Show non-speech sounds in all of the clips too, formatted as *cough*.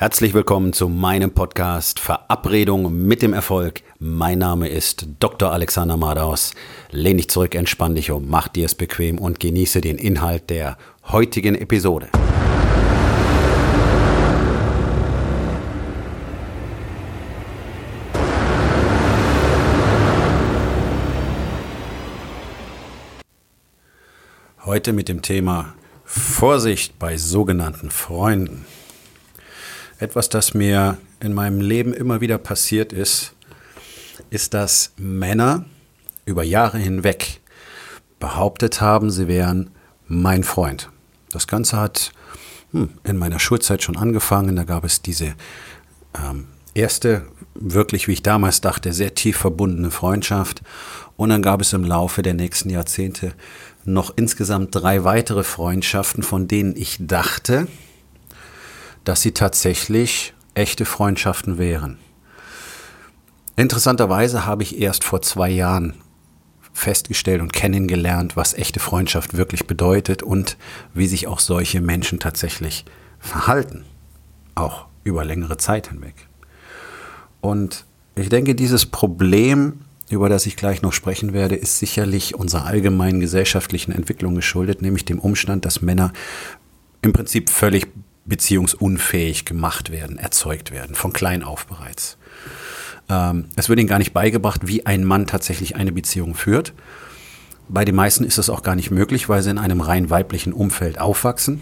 Herzlich willkommen zu meinem Podcast Verabredung mit dem Erfolg. Mein Name ist Dr. Alexander Madaus. Lehn dich zurück, entspann dich um, mach dir es bequem und genieße den Inhalt der heutigen Episode. Heute mit dem Thema Vorsicht bei sogenannten Freunden. Etwas, das mir in meinem Leben immer wieder passiert ist, ist, dass Männer über Jahre hinweg behauptet haben, sie wären mein Freund. Das Ganze hat hm, in meiner Schulzeit schon angefangen. Da gab es diese ähm, erste, wirklich, wie ich damals dachte, sehr tief verbundene Freundschaft. Und dann gab es im Laufe der nächsten Jahrzehnte noch insgesamt drei weitere Freundschaften, von denen ich dachte, dass sie tatsächlich echte Freundschaften wären. Interessanterweise habe ich erst vor zwei Jahren festgestellt und kennengelernt, was echte Freundschaft wirklich bedeutet und wie sich auch solche Menschen tatsächlich verhalten, auch über längere Zeit hinweg. Und ich denke, dieses Problem, über das ich gleich noch sprechen werde, ist sicherlich unserer allgemeinen gesellschaftlichen Entwicklung geschuldet, nämlich dem Umstand, dass Männer im Prinzip völlig beziehungsunfähig gemacht werden, erzeugt werden, von klein auf bereits. Ähm, es wird ihnen gar nicht beigebracht, wie ein Mann tatsächlich eine Beziehung führt. Bei den meisten ist das auch gar nicht möglich, weil sie in einem rein weiblichen Umfeld aufwachsen.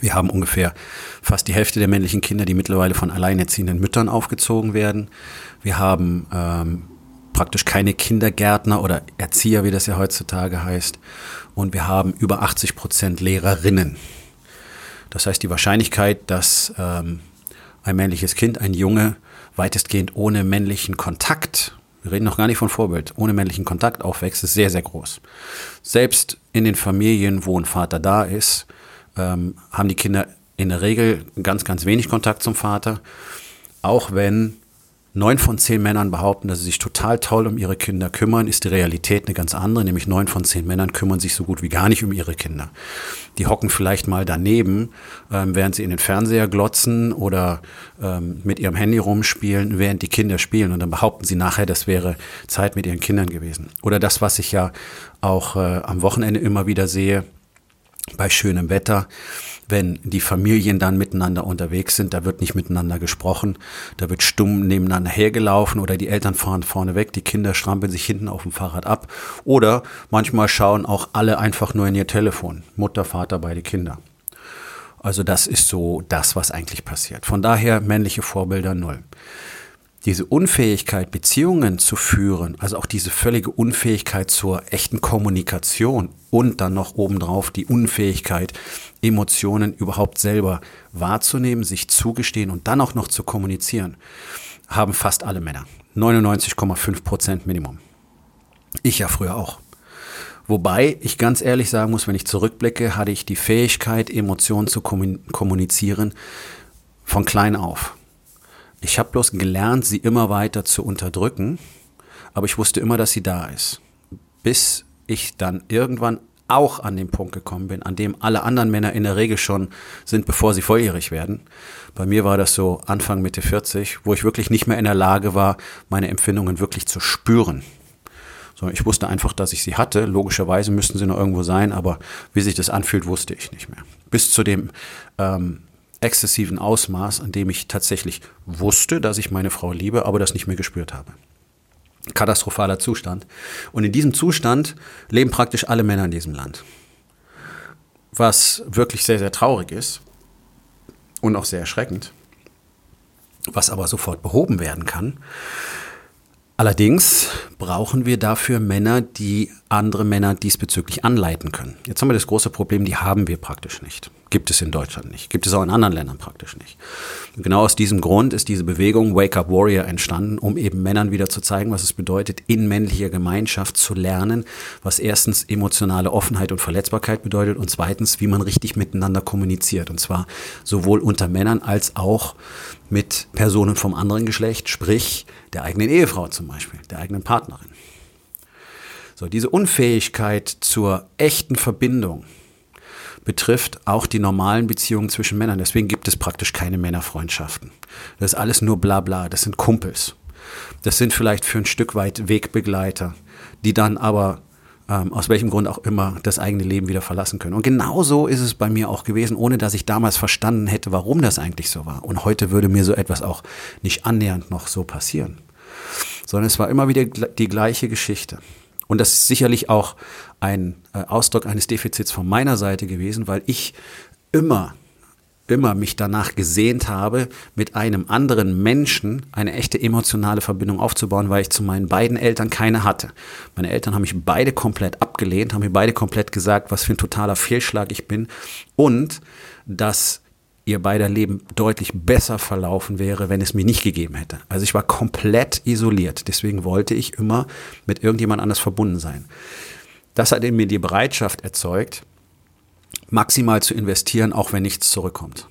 Wir haben ungefähr fast die Hälfte der männlichen Kinder, die mittlerweile von alleinerziehenden Müttern aufgezogen werden. Wir haben ähm, praktisch keine Kindergärtner oder Erzieher, wie das ja heutzutage heißt. Und wir haben über 80 Prozent Lehrerinnen. Das heißt, die Wahrscheinlichkeit, dass ähm, ein männliches Kind, ein Junge, weitestgehend ohne männlichen Kontakt, wir reden noch gar nicht von Vorbild, ohne männlichen Kontakt aufwächst, ist sehr, sehr groß. Selbst in den Familien, wo ein Vater da ist, ähm, haben die Kinder in der Regel ganz, ganz wenig Kontakt zum Vater. Auch wenn neun von zehn Männern behaupten, dass sie sich total toll um ihre Kinder kümmern, ist die Realität eine ganz andere, nämlich neun von zehn Männern kümmern sich so gut wie gar nicht um ihre Kinder. Die hocken vielleicht mal daneben, ähm, während sie in den Fernseher glotzen oder ähm, mit ihrem Handy rumspielen, während die Kinder spielen und dann behaupten sie nachher, das wäre Zeit mit ihren Kindern gewesen. Oder das, was ich ja auch äh, am Wochenende immer wieder sehe, bei schönem Wetter, wenn die Familien dann miteinander unterwegs sind, da wird nicht miteinander gesprochen, da wird stumm nebeneinander hergelaufen oder die Eltern fahren vorne weg, die Kinder strampeln sich hinten auf dem Fahrrad ab oder manchmal schauen auch alle einfach nur in ihr Telefon, Mutter, Vater, beide Kinder. Also das ist so das, was eigentlich passiert. Von daher männliche Vorbilder null diese Unfähigkeit, Beziehungen zu führen, also auch diese völlige Unfähigkeit zur echten Kommunikation und dann noch obendrauf die Unfähigkeit, Emotionen überhaupt selber wahrzunehmen, sich zugestehen und dann auch noch zu kommunizieren, haben fast alle Männer. 99,5 Prozent Minimum. Ich ja früher auch. Wobei ich ganz ehrlich sagen muss, wenn ich zurückblicke, hatte ich die Fähigkeit, Emotionen zu kommunizieren von klein auf. Ich habe bloß gelernt, sie immer weiter zu unterdrücken, aber ich wusste immer, dass sie da ist. Bis ich dann irgendwann auch an den Punkt gekommen bin, an dem alle anderen Männer in der Regel schon sind, bevor sie volljährig werden. Bei mir war das so Anfang Mitte 40, wo ich wirklich nicht mehr in der Lage war, meine Empfindungen wirklich zu spüren. So, ich wusste einfach, dass ich sie hatte. Logischerweise müssten sie noch irgendwo sein, aber wie sich das anfühlt, wusste ich nicht mehr. Bis zu dem ähm, exzessiven Ausmaß, an dem ich tatsächlich wusste, dass ich meine Frau liebe, aber das nicht mehr gespürt habe. Katastrophaler Zustand. Und in diesem Zustand leben praktisch alle Männer in diesem Land. Was wirklich sehr, sehr traurig ist und auch sehr erschreckend, was aber sofort behoben werden kann. Allerdings brauchen wir dafür Männer, die andere Männer diesbezüglich anleiten können. Jetzt haben wir das große Problem, die haben wir praktisch nicht. Gibt es in Deutschland nicht. Gibt es auch in anderen Ländern praktisch nicht. Und genau aus diesem Grund ist diese Bewegung Wake Up Warrior entstanden, um eben Männern wieder zu zeigen, was es bedeutet, in männlicher Gemeinschaft zu lernen, was erstens emotionale Offenheit und Verletzbarkeit bedeutet und zweitens, wie man richtig miteinander kommuniziert. Und zwar sowohl unter Männern als auch mit Personen vom anderen Geschlecht, sprich der eigenen Ehefrau zum Beispiel, der eigenen Partnerin. So, diese Unfähigkeit zur echten Verbindung, betrifft auch die normalen Beziehungen zwischen Männern. Deswegen gibt es praktisch keine Männerfreundschaften. Das ist alles nur Blabla. Das sind Kumpels. Das sind vielleicht für ein Stück weit Wegbegleiter, die dann aber ähm, aus welchem Grund auch immer das eigene Leben wieder verlassen können. Und genauso ist es bei mir auch gewesen, ohne dass ich damals verstanden hätte, warum das eigentlich so war. Und heute würde mir so etwas auch nicht annähernd noch so passieren. Sondern es war immer wieder die gleiche Geschichte. Und das ist sicherlich auch ein äh, Ausdruck eines Defizits von meiner Seite gewesen, weil ich immer immer mich danach gesehnt habe, mit einem anderen Menschen eine echte emotionale Verbindung aufzubauen, weil ich zu meinen beiden Eltern keine hatte. Meine Eltern haben mich beide komplett abgelehnt, haben mir beide komplett gesagt, was für ein totaler Fehlschlag ich bin und dass ihr beider Leben deutlich besser verlaufen wäre, wenn es mich nicht gegeben hätte. Also ich war komplett isoliert. Deswegen wollte ich immer mit irgendjemand anders verbunden sein. Das hat in mir die Bereitschaft erzeugt, maximal zu investieren, auch wenn nichts zurückkommt.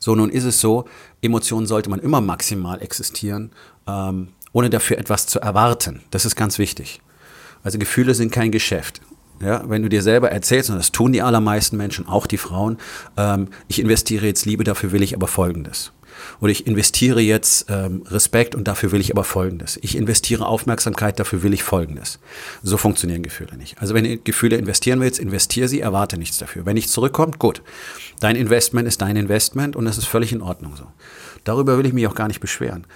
So, nun ist es so, Emotionen sollte man immer maximal existieren, ähm, ohne dafür etwas zu erwarten. Das ist ganz wichtig. Also Gefühle sind kein Geschäft. Ja, wenn du dir selber erzählst, und das tun die allermeisten Menschen, auch die Frauen, ähm, ich investiere jetzt Liebe, dafür will ich aber Folgendes. Oder ich investiere jetzt ähm, Respekt und dafür will ich aber Folgendes. Ich investiere Aufmerksamkeit, dafür will ich Folgendes. So funktionieren Gefühle nicht. Also wenn du Gefühle investieren willst, investiere sie, erwarte nichts dafür. Wenn nichts zurückkommt, gut. Dein Investment ist dein Investment und das ist völlig in Ordnung so. Darüber will ich mich auch gar nicht beschweren.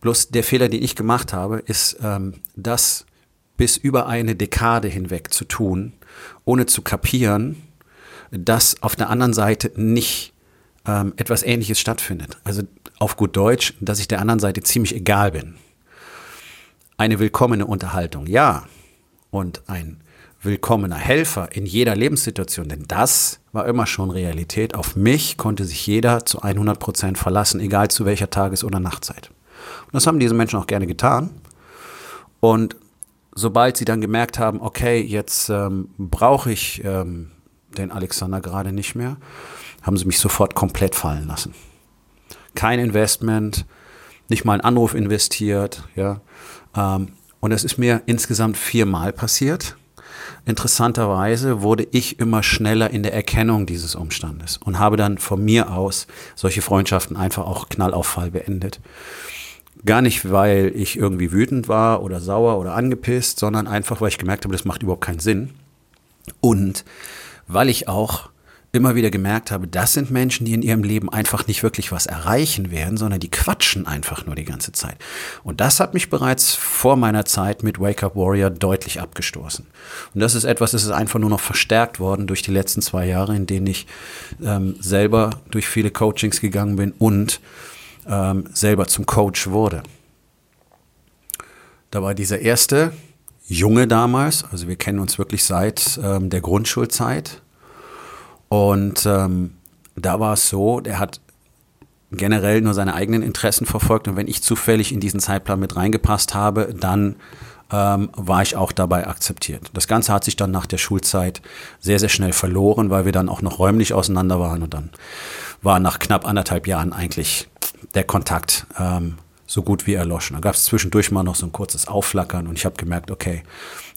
Bloß der Fehler, den ich gemacht habe, ist, ähm, das bis über eine Dekade hinweg zu tun, ohne zu kapieren, dass auf der anderen Seite nicht ähm, etwas Ähnliches stattfindet. Also auf gut Deutsch, dass ich der anderen Seite ziemlich egal bin. Eine willkommene Unterhaltung, ja. Und ein willkommener Helfer in jeder Lebenssituation, denn das war immer schon Realität. Auf mich konnte sich jeder zu 100 Prozent verlassen, egal zu welcher Tages- oder Nachtzeit. Und das haben diese Menschen auch gerne getan. Und sobald sie dann gemerkt haben, okay, jetzt ähm, brauche ich ähm, den Alexander gerade nicht mehr, haben sie mich sofort komplett fallen lassen. Kein Investment, nicht mal einen Anruf investiert, ja. Ähm, und es ist mir insgesamt viermal passiert. Interessanterweise wurde ich immer schneller in der Erkennung dieses Umstandes und habe dann von mir aus solche Freundschaften einfach auch knallauffall beendet. Gar nicht, weil ich irgendwie wütend war oder sauer oder angepisst, sondern einfach, weil ich gemerkt habe, das macht überhaupt keinen Sinn. Und weil ich auch immer wieder gemerkt habe, das sind Menschen, die in ihrem Leben einfach nicht wirklich was erreichen werden, sondern die quatschen einfach nur die ganze Zeit. Und das hat mich bereits vor meiner Zeit mit Wake Up Warrior deutlich abgestoßen. Und das ist etwas, das ist einfach nur noch verstärkt worden durch die letzten zwei Jahre, in denen ich ähm, selber durch viele Coachings gegangen bin und ähm, selber zum Coach wurde. Da war dieser erste Junge damals, also wir kennen uns wirklich seit ähm, der Grundschulzeit, und ähm, da war es so, der hat generell nur seine eigenen Interessen verfolgt und wenn ich zufällig in diesen Zeitplan mit reingepasst habe, dann ähm, war ich auch dabei akzeptiert. Das Ganze hat sich dann nach der Schulzeit sehr, sehr schnell verloren, weil wir dann auch noch räumlich auseinander waren und dann war nach knapp anderthalb Jahren eigentlich der Kontakt ähm, so gut wie erloschen. Da gab es zwischendurch mal noch so ein kurzes Aufflackern und ich habe gemerkt, okay,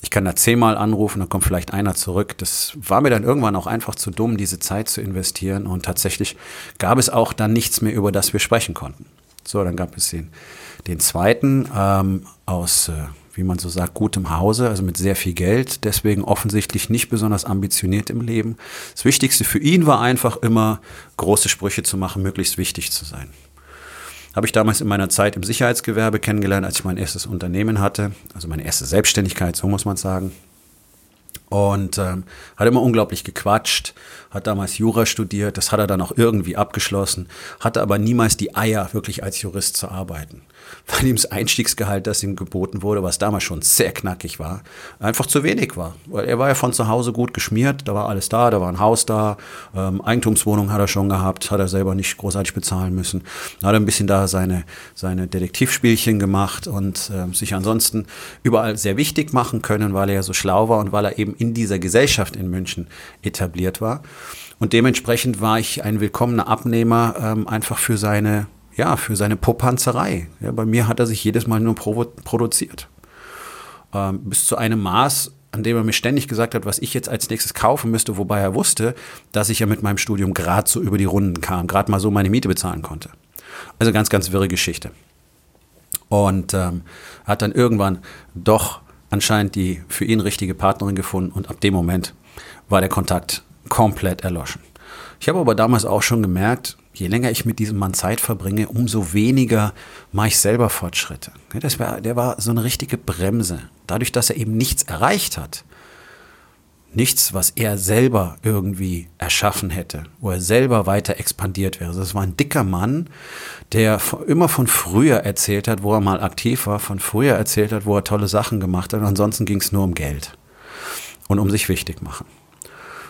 ich kann da zehnmal anrufen, dann kommt vielleicht einer zurück. Das war mir dann irgendwann auch einfach zu dumm, diese Zeit zu investieren. Und tatsächlich gab es auch dann nichts mehr, über das wir sprechen konnten. So, dann gab es den, den zweiten ähm, aus, äh, wie man so sagt, gutem Hause, also mit sehr viel Geld, deswegen offensichtlich nicht besonders ambitioniert im Leben. Das Wichtigste für ihn war einfach immer, große Sprüche zu machen, möglichst wichtig zu sein. Habe ich damals in meiner Zeit im Sicherheitsgewerbe kennengelernt, als ich mein erstes Unternehmen hatte, also meine erste Selbstständigkeit, so muss man sagen. Und ähm, hat immer unglaublich gequatscht, hat damals Jura studiert, das hat er dann auch irgendwie abgeschlossen, hatte aber niemals die Eier, wirklich als Jurist zu arbeiten weil ihm das Einstiegsgehalt, das ihm geboten wurde, was damals schon sehr knackig war, einfach zu wenig war. Weil er war ja von zu Hause gut geschmiert, da war alles da, da war ein Haus da, ähm, Eigentumswohnung hat er schon gehabt, hat er selber nicht großartig bezahlen müssen. Dann hat er ein bisschen da seine, seine Detektivspielchen gemacht und äh, sich ansonsten überall sehr wichtig machen können, weil er ja so schlau war und weil er eben in dieser Gesellschaft in München etabliert war. Und dementsprechend war ich ein willkommener Abnehmer ähm, einfach für seine ja, für seine Popanzerei. Ja, bei mir hat er sich jedes Mal nur produziert. Ähm, bis zu einem Maß, an dem er mir ständig gesagt hat, was ich jetzt als nächstes kaufen müsste, wobei er wusste, dass ich ja mit meinem Studium gerade so über die Runden kam, gerade mal so meine Miete bezahlen konnte. Also ganz, ganz wirre Geschichte. Und ähm, hat dann irgendwann doch anscheinend die für ihn richtige Partnerin gefunden und ab dem Moment war der Kontakt komplett erloschen. Ich habe aber damals auch schon gemerkt, je länger ich mit diesem Mann Zeit verbringe, umso weniger mache ich selber Fortschritte. Das war, der war so eine richtige Bremse. Dadurch, dass er eben nichts erreicht hat, nichts, was er selber irgendwie erschaffen hätte, wo er selber weiter expandiert wäre. Das war ein dicker Mann, der immer von früher erzählt hat, wo er mal aktiv war, von früher erzählt hat, wo er tolle Sachen gemacht hat. Ansonsten ging es nur um Geld und um sich wichtig machen.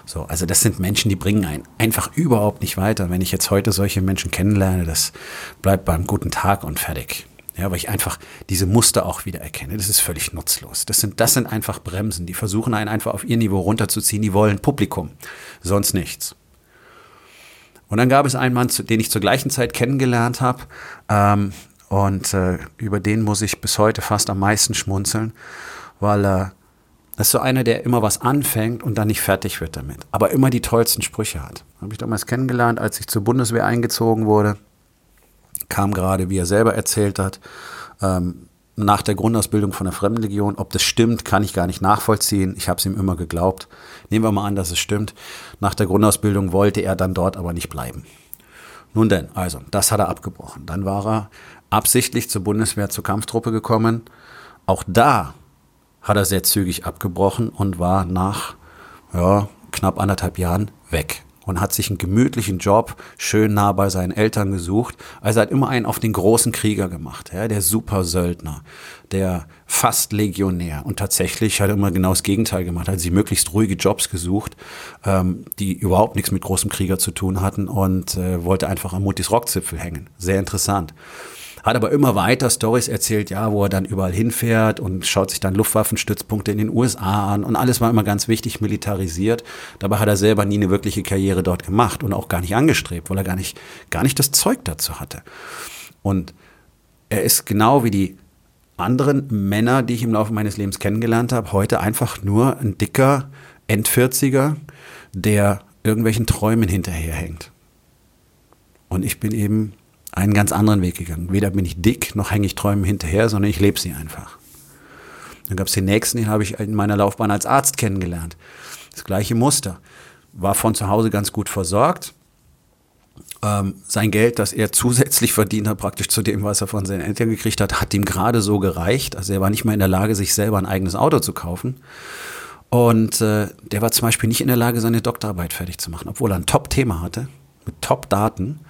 So, also das sind Menschen, die bringen einen einfach überhaupt nicht weiter. Wenn ich jetzt heute solche Menschen kennenlerne, das bleibt beim guten Tag und fertig. Ja, weil ich einfach diese Muster auch wieder erkenne. Das ist völlig nutzlos. Das sind, das sind einfach Bremsen. Die versuchen einen einfach auf ihr Niveau runterzuziehen. Die wollen Publikum. Sonst nichts. Und dann gab es einen Mann, den ich zur gleichen Zeit kennengelernt habe. Ähm, und äh, über den muss ich bis heute fast am meisten schmunzeln, weil er das ist so einer, der immer was anfängt und dann nicht fertig wird damit, aber immer die tollsten Sprüche hat. Habe ich damals kennengelernt, als ich zur Bundeswehr eingezogen wurde. Kam gerade, wie er selber erzählt hat, ähm, nach der Grundausbildung von der Fremdenlegion. Ob das stimmt, kann ich gar nicht nachvollziehen. Ich habe es ihm immer geglaubt. Nehmen wir mal an, dass es stimmt. Nach der Grundausbildung wollte er dann dort aber nicht bleiben. Nun denn, also, das hat er abgebrochen. Dann war er absichtlich zur Bundeswehr zur Kampftruppe gekommen. Auch da hat er sehr zügig abgebrochen und war nach ja, knapp anderthalb Jahren weg und hat sich einen gemütlichen Job schön nah bei seinen Eltern gesucht. Also hat immer einen auf den großen Krieger gemacht, ja, der Supersöldner, der fast Legionär. Und tatsächlich hat er immer genau das Gegenteil gemacht, hat sich möglichst ruhige Jobs gesucht, ähm, die überhaupt nichts mit großem Krieger zu tun hatten und äh, wollte einfach am Muttis Rockzipfel hängen. Sehr interessant hat aber immer weiter Stories erzählt, ja, wo er dann überall hinfährt und schaut sich dann Luftwaffenstützpunkte in den USA an und alles war immer ganz wichtig militarisiert. Dabei hat er selber nie eine wirkliche Karriere dort gemacht und auch gar nicht angestrebt, weil er gar nicht, gar nicht das Zeug dazu hatte. Und er ist genau wie die anderen Männer, die ich im Laufe meines Lebens kennengelernt habe, heute einfach nur ein dicker Endvierziger, der irgendwelchen Träumen hinterherhängt. Und ich bin eben einen ganz anderen Weg gegangen. Weder bin ich dick, noch hänge ich Träumen hinterher, sondern ich lebe sie einfach. Dann gab es den nächsten, den habe ich in meiner Laufbahn als Arzt kennengelernt. Das gleiche Muster. War von zu Hause ganz gut versorgt. Ähm, sein Geld, das er *laughs* zusätzlich verdient hat, praktisch zu dem, was er von seinen Eltern gekriegt hat, hat ihm gerade so gereicht. Also er war nicht mehr in der Lage, sich selber ein eigenes Auto zu kaufen. Und äh, der war zum Beispiel nicht in der Lage, seine Doktorarbeit fertig zu machen, obwohl er ein Top-Thema hatte, mit Top-Daten.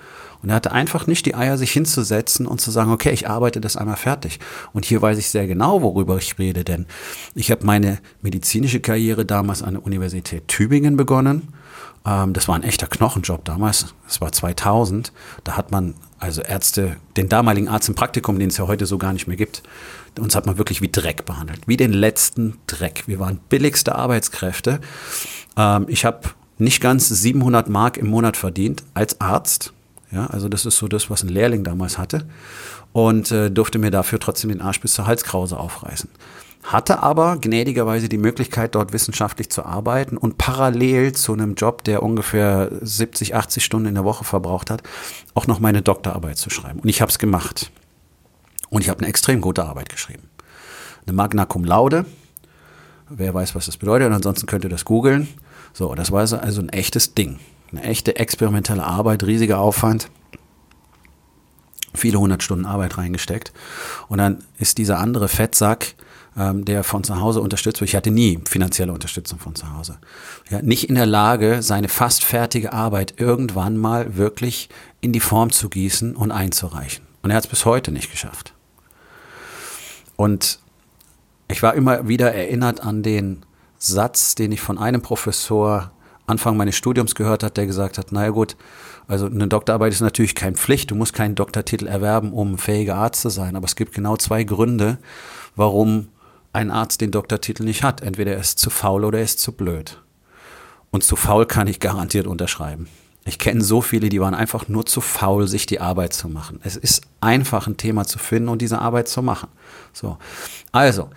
Und er hatte einfach nicht die Eier, sich hinzusetzen und zu sagen, okay, ich arbeite das einmal fertig. Und hier weiß ich sehr genau, worüber ich rede, denn ich habe meine medizinische Karriere damals an der Universität Tübingen begonnen. Ähm, das war ein echter Knochenjob damals. Das war 2000. Da hat man also Ärzte, den damaligen Arzt im Praktikum, den es ja heute so gar nicht mehr gibt, uns hat man wirklich wie Dreck behandelt, wie den letzten Dreck. Wir waren billigste Arbeitskräfte. Ähm, ich habe nicht ganz 700 Mark im Monat verdient als Arzt ja, also das ist so das, was ein Lehrling damals hatte. Und äh, durfte mir dafür trotzdem den Arsch bis zur Halskrause aufreißen. Hatte aber gnädigerweise die Möglichkeit, dort wissenschaftlich zu arbeiten und parallel zu einem Job, der ungefähr 70, 80 Stunden in der Woche verbraucht hat, auch noch meine Doktorarbeit zu schreiben. Und ich habe es gemacht. Und ich habe eine extrem gute Arbeit geschrieben. Eine Magna Cum Laude. Wer weiß, was das bedeutet. Und ansonsten könnt ihr das googeln. So, das war also ein echtes Ding. Eine echte experimentelle Arbeit, riesiger Aufwand, viele hundert Stunden Arbeit reingesteckt. Und dann ist dieser andere Fettsack, ähm, der von zu Hause unterstützt wird, ich hatte nie finanzielle Unterstützung von zu Hause, ja, nicht in der Lage, seine fast fertige Arbeit irgendwann mal wirklich in die Form zu gießen und einzureichen. Und er hat es bis heute nicht geschafft. Und ich war immer wieder erinnert an den Satz, den ich von einem Professor Anfang meines Studiums gehört hat, der gesagt hat, naja gut, also eine Doktorarbeit ist natürlich keine Pflicht, du musst keinen Doktortitel erwerben, um fähiger Arzt zu sein, aber es gibt genau zwei Gründe, warum ein Arzt den Doktortitel nicht hat. Entweder er ist zu faul oder er ist zu blöd. Und zu faul kann ich garantiert unterschreiben. Ich kenne so viele, die waren einfach nur zu faul, sich die Arbeit zu machen. Es ist einfach ein Thema zu finden und diese Arbeit zu machen. So. Also,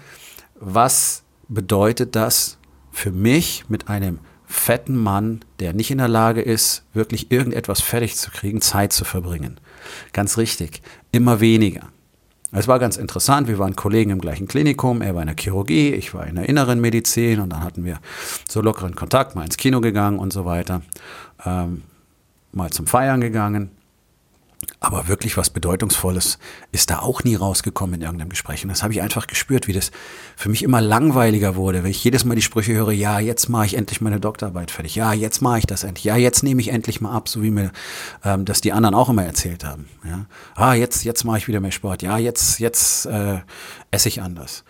was bedeutet das für mich mit einem fetten Mann, der nicht in der Lage ist, wirklich irgendetwas fertig zu kriegen, Zeit zu verbringen. Ganz richtig, immer weniger. Es war ganz interessant, wir waren Kollegen im gleichen Klinikum, er war in der Chirurgie, ich war in der inneren Medizin und dann hatten wir so lockeren Kontakt, mal ins Kino gegangen und so weiter, ähm, mal zum Feiern gegangen. Aber wirklich was Bedeutungsvolles ist da auch nie rausgekommen in irgendeinem Gespräch. Und das habe ich einfach gespürt, wie das für mich immer langweiliger wurde, wenn ich jedes Mal die Sprüche höre, ja, jetzt mache ich endlich meine Doktorarbeit fertig, ja, jetzt mache ich das endlich, ja, jetzt nehme ich endlich mal ab, so wie mir ähm, das die anderen auch immer erzählt haben. Ja. Ah, jetzt, jetzt mache ich wieder mehr Sport, ja, jetzt, jetzt äh, esse ich anders.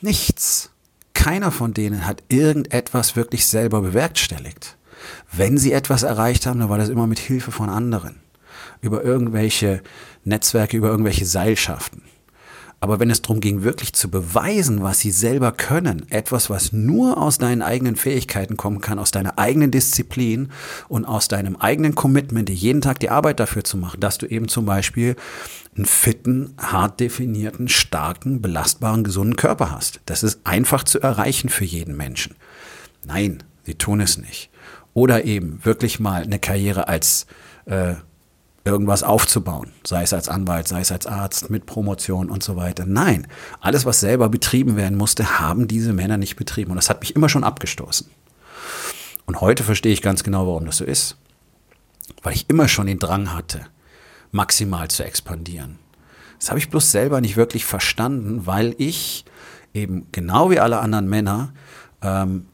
Nichts. Keiner von denen hat irgendetwas wirklich selber bewerkstelligt. Wenn sie etwas erreicht haben, dann war das immer mit Hilfe von anderen über irgendwelche Netzwerke, über irgendwelche Seilschaften. Aber wenn es darum ging, wirklich zu beweisen, was sie selber können, etwas, was nur aus deinen eigenen Fähigkeiten kommen kann, aus deiner eigenen Disziplin und aus deinem eigenen Commitment, jeden Tag die Arbeit dafür zu machen, dass du eben zum Beispiel einen fitten, hart definierten, starken, belastbaren, gesunden Körper hast. Das ist einfach zu erreichen für jeden Menschen. Nein, sie tun es nicht. Oder eben wirklich mal eine Karriere als äh, irgendwas aufzubauen, sei es als Anwalt, sei es als Arzt mit Promotion und so weiter. Nein, alles, was selber betrieben werden musste, haben diese Männer nicht betrieben. Und das hat mich immer schon abgestoßen. Und heute verstehe ich ganz genau, warum das so ist. Weil ich immer schon den Drang hatte, maximal zu expandieren. Das habe ich bloß selber nicht wirklich verstanden, weil ich eben genau wie alle anderen Männer ähm,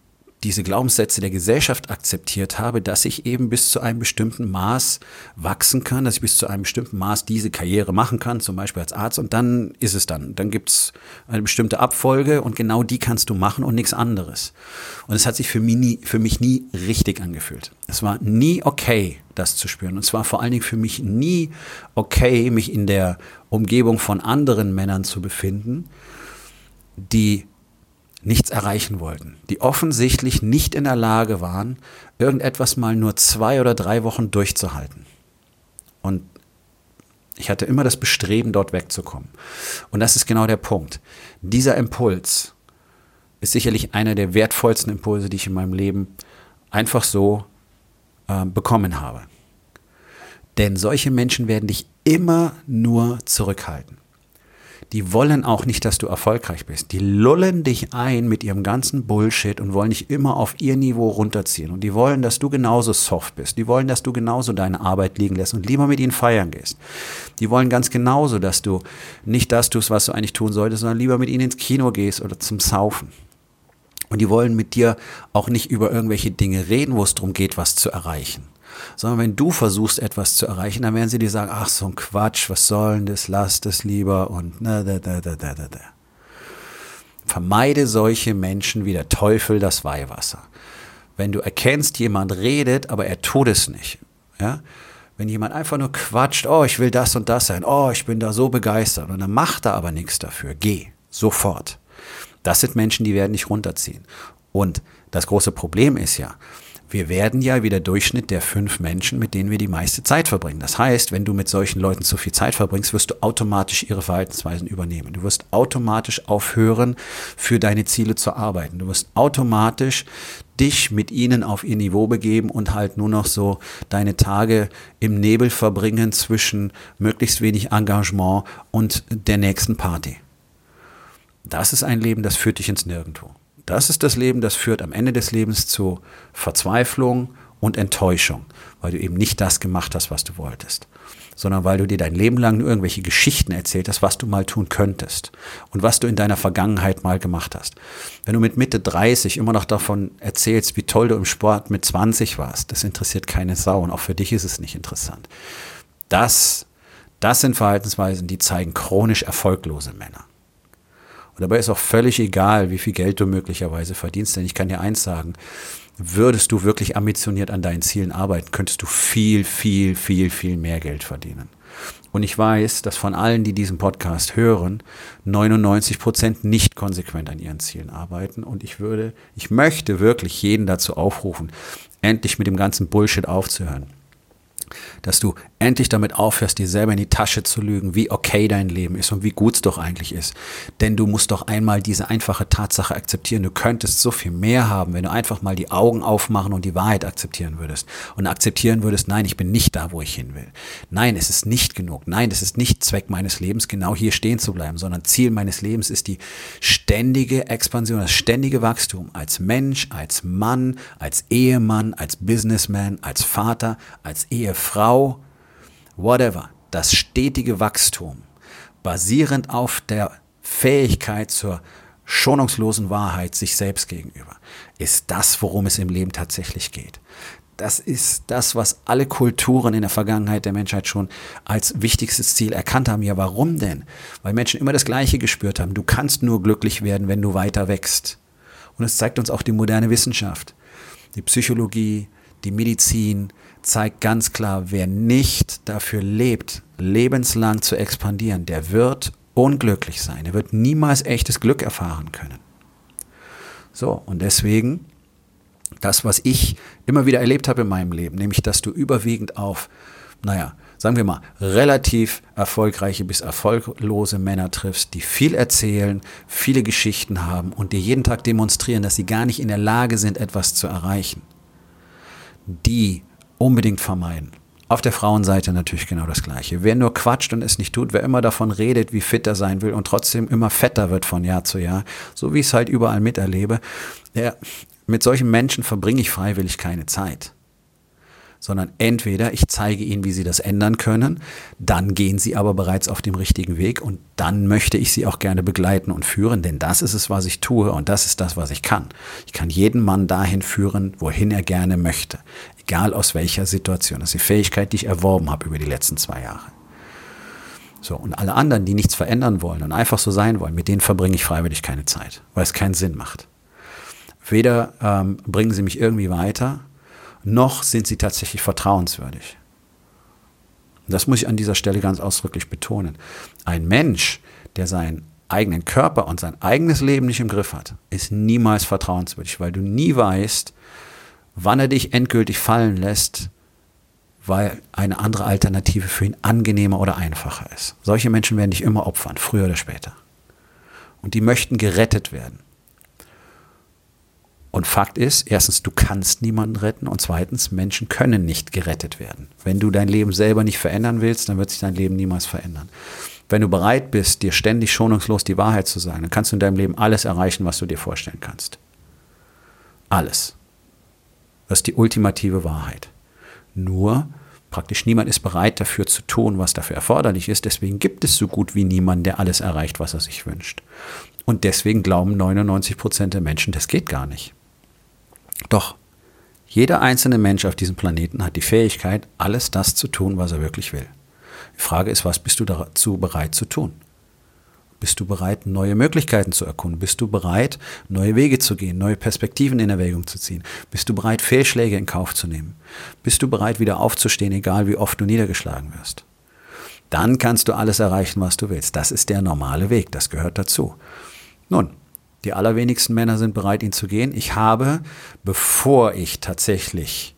diese Glaubenssätze der Gesellschaft akzeptiert habe, dass ich eben bis zu einem bestimmten Maß wachsen kann, dass ich bis zu einem bestimmten Maß diese Karriere machen kann, zum Beispiel als Arzt, und dann ist es dann. Dann gibt es eine bestimmte Abfolge und genau die kannst du machen und nichts anderes. Und es hat sich für mich, nie, für mich nie richtig angefühlt. Es war nie okay, das zu spüren. Und zwar vor allen Dingen für mich nie okay, mich in der Umgebung von anderen Männern zu befinden, die nichts erreichen wollten, die offensichtlich nicht in der Lage waren, irgendetwas mal nur zwei oder drei Wochen durchzuhalten. Und ich hatte immer das Bestreben, dort wegzukommen. Und das ist genau der Punkt. Dieser Impuls ist sicherlich einer der wertvollsten Impulse, die ich in meinem Leben einfach so äh, bekommen habe. Denn solche Menschen werden dich immer nur zurückhalten die wollen auch nicht, dass du erfolgreich bist. Die lullen dich ein mit ihrem ganzen Bullshit und wollen dich immer auf ihr Niveau runterziehen. Und die wollen, dass du genauso soft bist. Die wollen, dass du genauso deine Arbeit liegen lässt und lieber mit ihnen feiern gehst. Die wollen ganz genauso, dass du nicht das tust, was du eigentlich tun solltest, sondern lieber mit ihnen ins Kino gehst oder zum Saufen. Und die wollen mit dir auch nicht über irgendwelche Dinge reden, wo es darum geht, was zu erreichen sondern wenn du versuchst, etwas zu erreichen, dann werden sie dir sagen, ach, so ein Quatsch, was soll denn das, lass das lieber und na, da, da, da, da, da. Vermeide solche Menschen wie der Teufel das Weihwasser. Wenn du erkennst, jemand redet, aber er tut es nicht, ja, wenn jemand einfach nur quatscht, oh, ich will das und das sein, oh, ich bin da so begeistert und dann macht er aber nichts dafür, geh, sofort. Das sind Menschen, die werden dich runterziehen. Und das große Problem ist ja, wir werden ja wie der Durchschnitt der fünf Menschen, mit denen wir die meiste Zeit verbringen. Das heißt, wenn du mit solchen Leuten zu viel Zeit verbringst, wirst du automatisch ihre Verhaltensweisen übernehmen. Du wirst automatisch aufhören, für deine Ziele zu arbeiten. Du wirst automatisch dich mit ihnen auf ihr Niveau begeben und halt nur noch so deine Tage im Nebel verbringen zwischen möglichst wenig Engagement und der nächsten Party. Das ist ein Leben, das führt dich ins Nirgendwo. Das ist das Leben, das führt am Ende des Lebens zu Verzweiflung und Enttäuschung, weil du eben nicht das gemacht hast, was du wolltest, sondern weil du dir dein Leben lang nur irgendwelche Geschichten erzählt hast, was du mal tun könntest und was du in deiner Vergangenheit mal gemacht hast. Wenn du mit Mitte 30 immer noch davon erzählst, wie toll du im Sport mit 20 warst, das interessiert keine Sau und auch für dich ist es nicht interessant. Das, das sind Verhaltensweisen, die zeigen chronisch erfolglose Männer. Und dabei ist auch völlig egal, wie viel Geld du möglicherweise verdienst, denn ich kann dir eins sagen, würdest du wirklich ambitioniert an deinen Zielen arbeiten, könntest du viel, viel, viel, viel mehr Geld verdienen. Und ich weiß, dass von allen, die diesen Podcast hören, 99 Prozent nicht konsequent an ihren Zielen arbeiten. Und ich würde, ich möchte wirklich jeden dazu aufrufen, endlich mit dem ganzen Bullshit aufzuhören. Dass du endlich damit aufhörst, dir selber in die Tasche zu lügen, wie okay dein Leben ist und wie gut es doch eigentlich ist. Denn du musst doch einmal diese einfache Tatsache akzeptieren. Du könntest so viel mehr haben, wenn du einfach mal die Augen aufmachen und die Wahrheit akzeptieren würdest. Und akzeptieren würdest, nein, ich bin nicht da, wo ich hin will. Nein, es ist nicht genug. Nein, es ist nicht Zweck meines Lebens, genau hier stehen zu bleiben, sondern Ziel meines Lebens ist die ständige Expansion, das ständige Wachstum als Mensch, als Mann, als Ehemann, als Businessman, als Vater, als Ehefrau whatever, das stetige Wachstum, basierend auf der Fähigkeit zur schonungslosen Wahrheit sich selbst gegenüber, ist das, worum es im Leben tatsächlich geht. Das ist das, was alle Kulturen in der Vergangenheit der Menschheit schon als wichtigstes Ziel erkannt haben. Ja, warum denn? Weil Menschen immer das Gleiche gespürt haben. Du kannst nur glücklich werden, wenn du weiter wächst. Und es zeigt uns auch die moderne Wissenschaft, die Psychologie, die Medizin, zeigt ganz klar, wer nicht dafür lebt, lebenslang zu expandieren, der wird unglücklich sein. Er wird niemals echtes Glück erfahren können. So, und deswegen das, was ich immer wieder erlebt habe in meinem Leben, nämlich, dass du überwiegend auf, naja, sagen wir mal, relativ erfolgreiche bis erfolglose Männer triffst, die viel erzählen, viele Geschichten haben und dir jeden Tag demonstrieren, dass sie gar nicht in der Lage sind, etwas zu erreichen. Die unbedingt vermeiden. Auf der Frauenseite natürlich genau das Gleiche. Wer nur quatscht und es nicht tut, wer immer davon redet, wie fit er sein will und trotzdem immer fetter wird von Jahr zu Jahr, so wie ich es halt überall miterlebe, der, mit solchen Menschen verbringe ich freiwillig keine Zeit sondern entweder ich zeige ihnen, wie sie das ändern können, dann gehen sie aber bereits auf dem richtigen Weg und dann möchte ich sie auch gerne begleiten und führen, denn das ist es, was ich tue und das ist das, was ich kann. Ich kann jeden Mann dahin führen, wohin er gerne möchte, egal aus welcher Situation. Das ist die Fähigkeit, die ich erworben habe über die letzten zwei Jahre. So, und alle anderen, die nichts verändern wollen und einfach so sein wollen, mit denen verbringe ich freiwillig keine Zeit, weil es keinen Sinn macht. Weder ähm, bringen sie mich irgendwie weiter, noch sind sie tatsächlich vertrauenswürdig. Das muss ich an dieser Stelle ganz ausdrücklich betonen. Ein Mensch, der seinen eigenen Körper und sein eigenes Leben nicht im Griff hat, ist niemals vertrauenswürdig, weil du nie weißt, wann er dich endgültig fallen lässt, weil eine andere Alternative für ihn angenehmer oder einfacher ist. Solche Menschen werden dich immer opfern, früher oder später. Und die möchten gerettet werden. Und Fakt ist, erstens, du kannst niemanden retten und zweitens, Menschen können nicht gerettet werden. Wenn du dein Leben selber nicht verändern willst, dann wird sich dein Leben niemals verändern. Wenn du bereit bist, dir ständig schonungslos die Wahrheit zu sagen, dann kannst du in deinem Leben alles erreichen, was du dir vorstellen kannst. Alles. Das ist die ultimative Wahrheit. Nur praktisch niemand ist bereit dafür zu tun, was dafür erforderlich ist. Deswegen gibt es so gut wie niemanden, der alles erreicht, was er sich wünscht. Und deswegen glauben 99 Prozent der Menschen, das geht gar nicht. Doch jeder einzelne Mensch auf diesem Planeten hat die Fähigkeit, alles das zu tun, was er wirklich will. Die Frage ist, was bist du dazu bereit zu tun? Bist du bereit, neue Möglichkeiten zu erkunden? Bist du bereit, neue Wege zu gehen, neue Perspektiven in Erwägung zu ziehen? Bist du bereit, Fehlschläge in Kauf zu nehmen? Bist du bereit, wieder aufzustehen, egal wie oft du niedergeschlagen wirst? Dann kannst du alles erreichen, was du willst. Das ist der normale Weg, das gehört dazu. Nun, die allerwenigsten Männer sind bereit, ihn zu gehen. Ich habe, bevor ich tatsächlich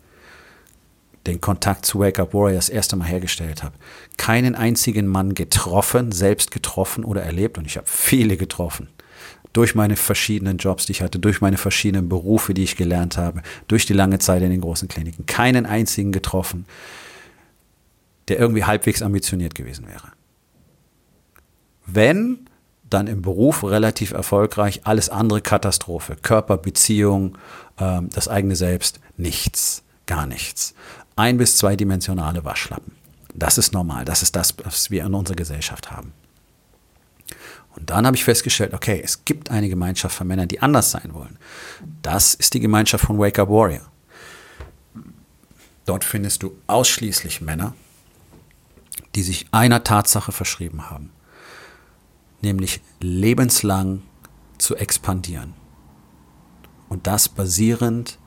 den Kontakt zu Wake Up Warriors erst einmal hergestellt habe, keinen einzigen Mann getroffen, selbst getroffen oder erlebt. Und ich habe viele getroffen. Durch meine verschiedenen Jobs, die ich hatte, durch meine verschiedenen Berufe, die ich gelernt habe, durch die lange Zeit in den großen Kliniken. Keinen einzigen getroffen, der irgendwie halbwegs ambitioniert gewesen wäre. Wenn dann im Beruf relativ erfolgreich, alles andere Katastrophe. Körper, Beziehung, ähm, das eigene Selbst, nichts, gar nichts. Ein- bis zweidimensionale Waschlappen. Das ist normal, das ist das, was wir in unserer Gesellschaft haben. Und dann habe ich festgestellt, okay, es gibt eine Gemeinschaft von Männern, die anders sein wollen. Das ist die Gemeinschaft von Wake Up Warrior. Dort findest du ausschließlich Männer, die sich einer Tatsache verschrieben haben nämlich lebenslang zu expandieren. Und das basierend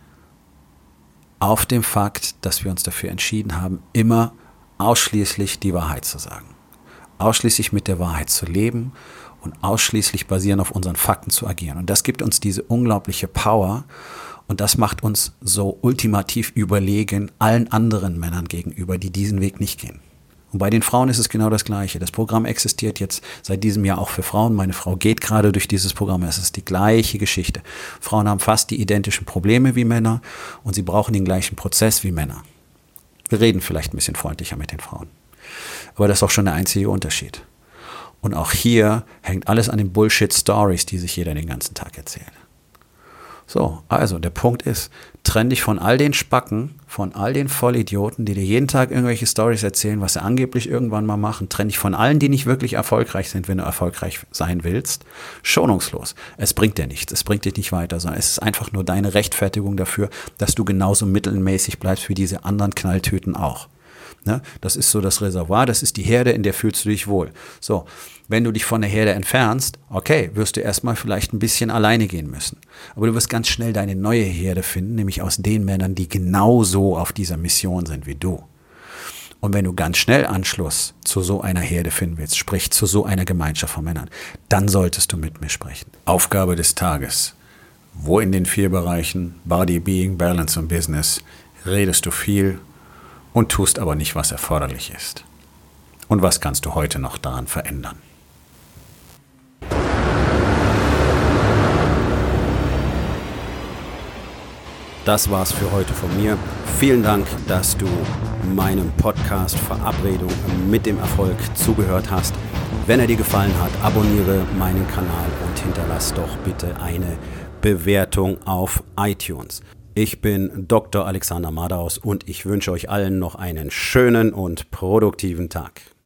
auf dem Fakt, dass wir uns dafür entschieden haben, immer ausschließlich die Wahrheit zu sagen. Ausschließlich mit der Wahrheit zu leben und ausschließlich basierend auf unseren Fakten zu agieren. Und das gibt uns diese unglaubliche Power Und das macht uns so ultimativ überlegen allen anderen Männern gegenüber, die diesen Weg nicht gehen. Und bei den Frauen ist es genau das Gleiche. Das Programm existiert jetzt seit diesem Jahr auch für Frauen. Meine Frau geht gerade durch dieses Programm. Es ist die gleiche Geschichte. Frauen haben fast die identischen Probleme wie Männer und sie brauchen den gleichen Prozess wie Männer. Wir reden vielleicht ein bisschen freundlicher mit den Frauen. Aber das ist auch schon der einzige Unterschied. Und auch hier hängt alles an den Bullshit-Stories, die sich jeder den ganzen Tag erzählt. So, also der Punkt ist, trenn dich von all den Spacken, von all den Vollidioten, die dir jeden Tag irgendwelche Stories erzählen, was sie angeblich irgendwann mal machen. Trenn dich von allen, die nicht wirklich erfolgreich sind, wenn du erfolgreich sein willst. Schonungslos. Es bringt dir nichts. Es bringt dich nicht weiter, sondern es ist einfach nur deine Rechtfertigung dafür, dass du genauso mittelmäßig bleibst wie diese anderen Knalltüten auch. Ne? Das ist so das Reservoir, das ist die Herde, in der fühlst du dich wohl. So, wenn du dich von der Herde entfernst, okay, wirst du erstmal vielleicht ein bisschen alleine gehen müssen. Aber du wirst ganz schnell deine neue Herde finden, nämlich aus den Männern, die genauso auf dieser Mission sind wie du. Und wenn du ganz schnell Anschluss zu so einer Herde finden willst, sprich zu so einer Gemeinschaft von Männern, dann solltest du mit mir sprechen. Aufgabe des Tages. Wo in den vier Bereichen Body, Being, Balance und Business redest du viel und tust aber nicht, was erforderlich ist. Und was kannst du heute noch daran verändern? Das war's für heute von mir. Vielen Dank, dass du meinem Podcast Verabredung mit dem Erfolg zugehört hast. Wenn er dir gefallen hat, abonniere meinen Kanal und hinterlass doch bitte eine Bewertung auf iTunes. Ich bin Dr. Alexander Madaus und ich wünsche euch allen noch einen schönen und produktiven Tag.